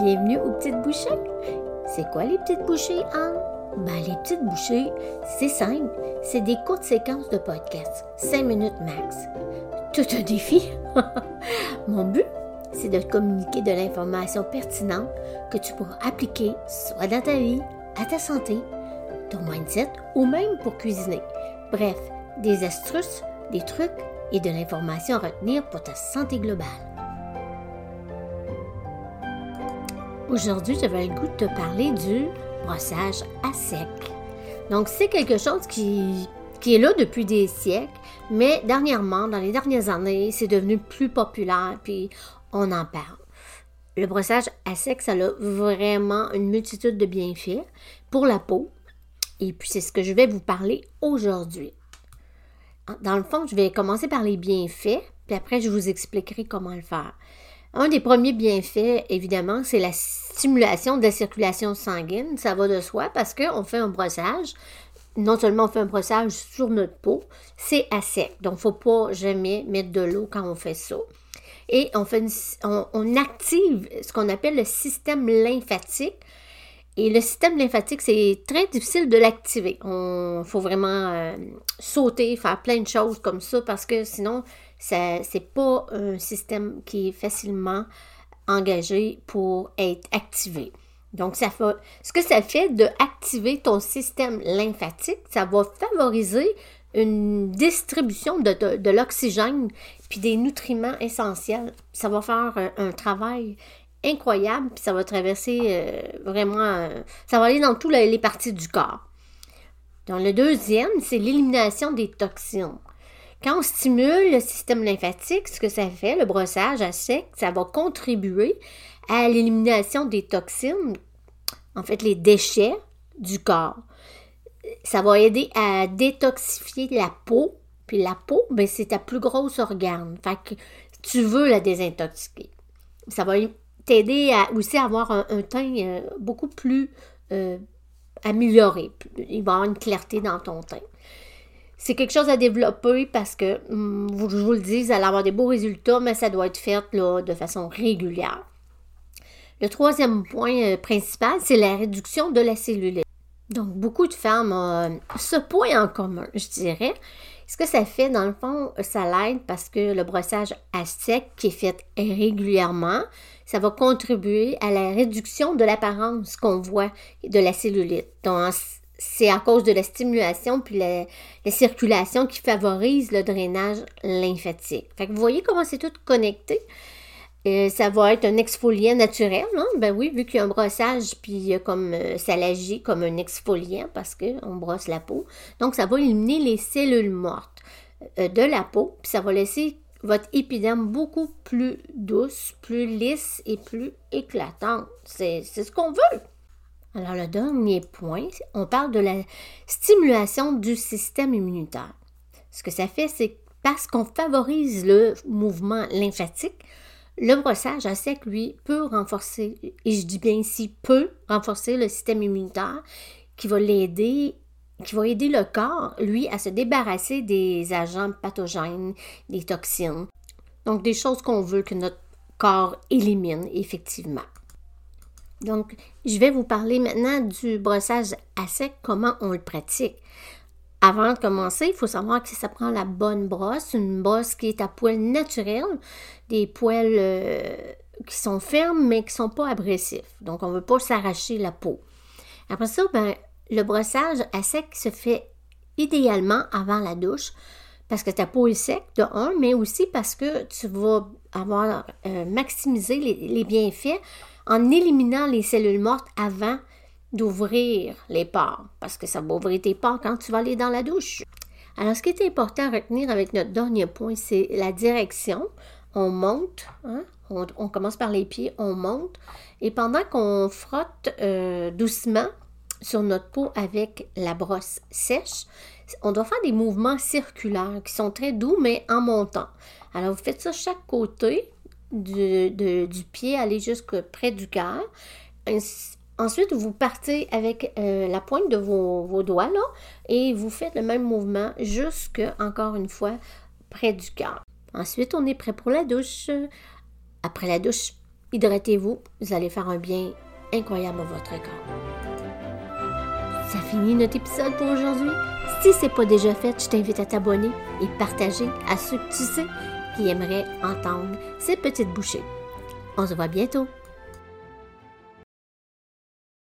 Bienvenue aux petites bouchées. C'est quoi les petites bouchées, Anne? Ben, les petites bouchées, c'est simple. C'est des courtes séquences de podcast, 5 minutes max. Tout un défi. Mon but, c'est de communiquer de l'information pertinente que tu pourras appliquer soit dans ta vie, à ta santé, ton mindset ou même pour cuisiner. Bref, des astuces, des trucs et de l'information à retenir pour ta santé globale. Aujourd'hui, j'avais le goût de te parler du brossage à sec. Donc, c'est quelque chose qui, qui est là depuis des siècles, mais dernièrement, dans les dernières années, c'est devenu plus populaire, puis on en parle. Le brossage à sec, ça a vraiment une multitude de bienfaits pour la peau, et puis c'est ce que je vais vous parler aujourd'hui. Dans le fond, je vais commencer par les bienfaits, puis après, je vous expliquerai comment le faire. Un des premiers bienfaits, évidemment, c'est la stimulation de la circulation sanguine. Ça va de soi parce qu'on fait un brossage. Non seulement on fait un brossage sur notre peau, c'est à sec. Donc, il ne faut pas jamais mettre de l'eau quand on fait ça. Et on, fait on, active ce qu'on appelle le système lymphatique. Et le système lymphatique, c'est très difficile de l'activer. Il faut vraiment euh, sauter, faire plein de choses comme ça parce que sinon, ce n'est pas un système qui est facilement engagé pour être activé. Donc, ça ce que ça fait de activer ton système lymphatique, ça va favoriser une distribution de, l'oxygène puis des nutriments essentiels. Ça va faire un, travail incroyable, puis ça va traverser euh, vraiment, ça va aller dans toutes les parties du corps. Donc, le deuxième, c'est l'élimination des toxines. Quand on stimule le système lymphatique, ce que ça fait, le brossage à sec, ça va contribuer à l'élimination des toxines, en fait les déchets du corps. Ça va aider à détoxifier la peau, puis la peau, ben, c'est ta plus grosse organe. Fait que tu veux la désintoxiquer. Ça va t'aider à aussi avoir un, teint euh, beaucoup plus euh, amélioré. Il va y avoir une clarté dans ton teint. C'est quelque chose à développer parce que, hum, je vous le dis, vous allez avoir des beaux résultats, mais ça doit être fait là, de façon régulière. Le troisième point euh, principal, c'est la réduction de la cellulite. Donc, beaucoup de femmes ont euh, ce point en commun, je dirais. Ce que ça fait, dans le fond, ça l'aide parce que le brossage à sec qui est fait régulièrement, ça va contribuer à la réduction de l'apparence qu'on voit de la cellulite. Donc, c'est à cause de la stimulation puis la, circulation qui favorise le drainage lymphatique. Fait vous voyez comment c'est tout connecté. Euh, ça va être un exfoliant naturel, hein? ben oui, vu qu'il y a un brossage, puis comme euh, ça l'agit comme un exfoliant parce qu'on brosse la peau. Donc, ça va éliminer les cellules mortes euh, de la peau, puis ça va laisser votre épiderme beaucoup plus douce, plus lisse et plus éclatante. C'est ce qu'on veut. Alors, le dernier point, on parle de la stimulation du système immunitaire. Ce que ça fait, c'est parce qu'on favorise le mouvement lymphatique, le brossage à sec, lui, peut renforcer, et je dis bien ici, peut renforcer le système immunitaire qui va l'aider, qui va aider le corps, lui, à se débarrasser des agents pathogènes, des toxines. Donc, des choses qu'on veut que notre corps élimine effectivement. Donc, je vais vous parler maintenant du brossage à sec, comment on le pratique. Avant de commencer, il faut savoir que ça prend la bonne brosse, une brosse qui est à poils naturels, des poils euh, qui sont fermes mais qui ne sont pas abrasifs. Donc, on ne veut pas s'arracher la peau. Après ça, ben, le brossage à sec se fait idéalement avant la douche parce que ta peau est sec, de un, mais aussi parce que tu vas avoir euh, maximisé les bienfaits en éliminant les cellules mortes avant d'ouvrir les pores, parce que ça va ouvrir tes pores quand tu vas aller dans la douche. Alors, ce qui est important à retenir avec notre dernier point, c'est la direction. On monte, hein, on, commence par les pieds, on monte, et pendant qu'on frotte euh, doucement sur notre peau avec la brosse sèche, on doit faire des mouvements circulaires qui sont très doux, mais en montant. Alors, vous faites ça chaque côté, du, du pied, aller jusqu'à près du cœur. Ensuite, vous partez avec euh, la pointe de vos, vos, doigts là, et vous faites le même mouvement jusque, encore une fois, près du cœur. Ensuite, on est prêt pour la douche. Après la douche, hydratez-vous. Vous allez faire un bien incroyable à votre corps. Ça finit notre épisode pour aujourd'hui. Si c'est pas déjà fait, je t'invite à t'abonner et partager à ceux que tu sais aimerait entendre ces petites bouchées. On se voit bientôt.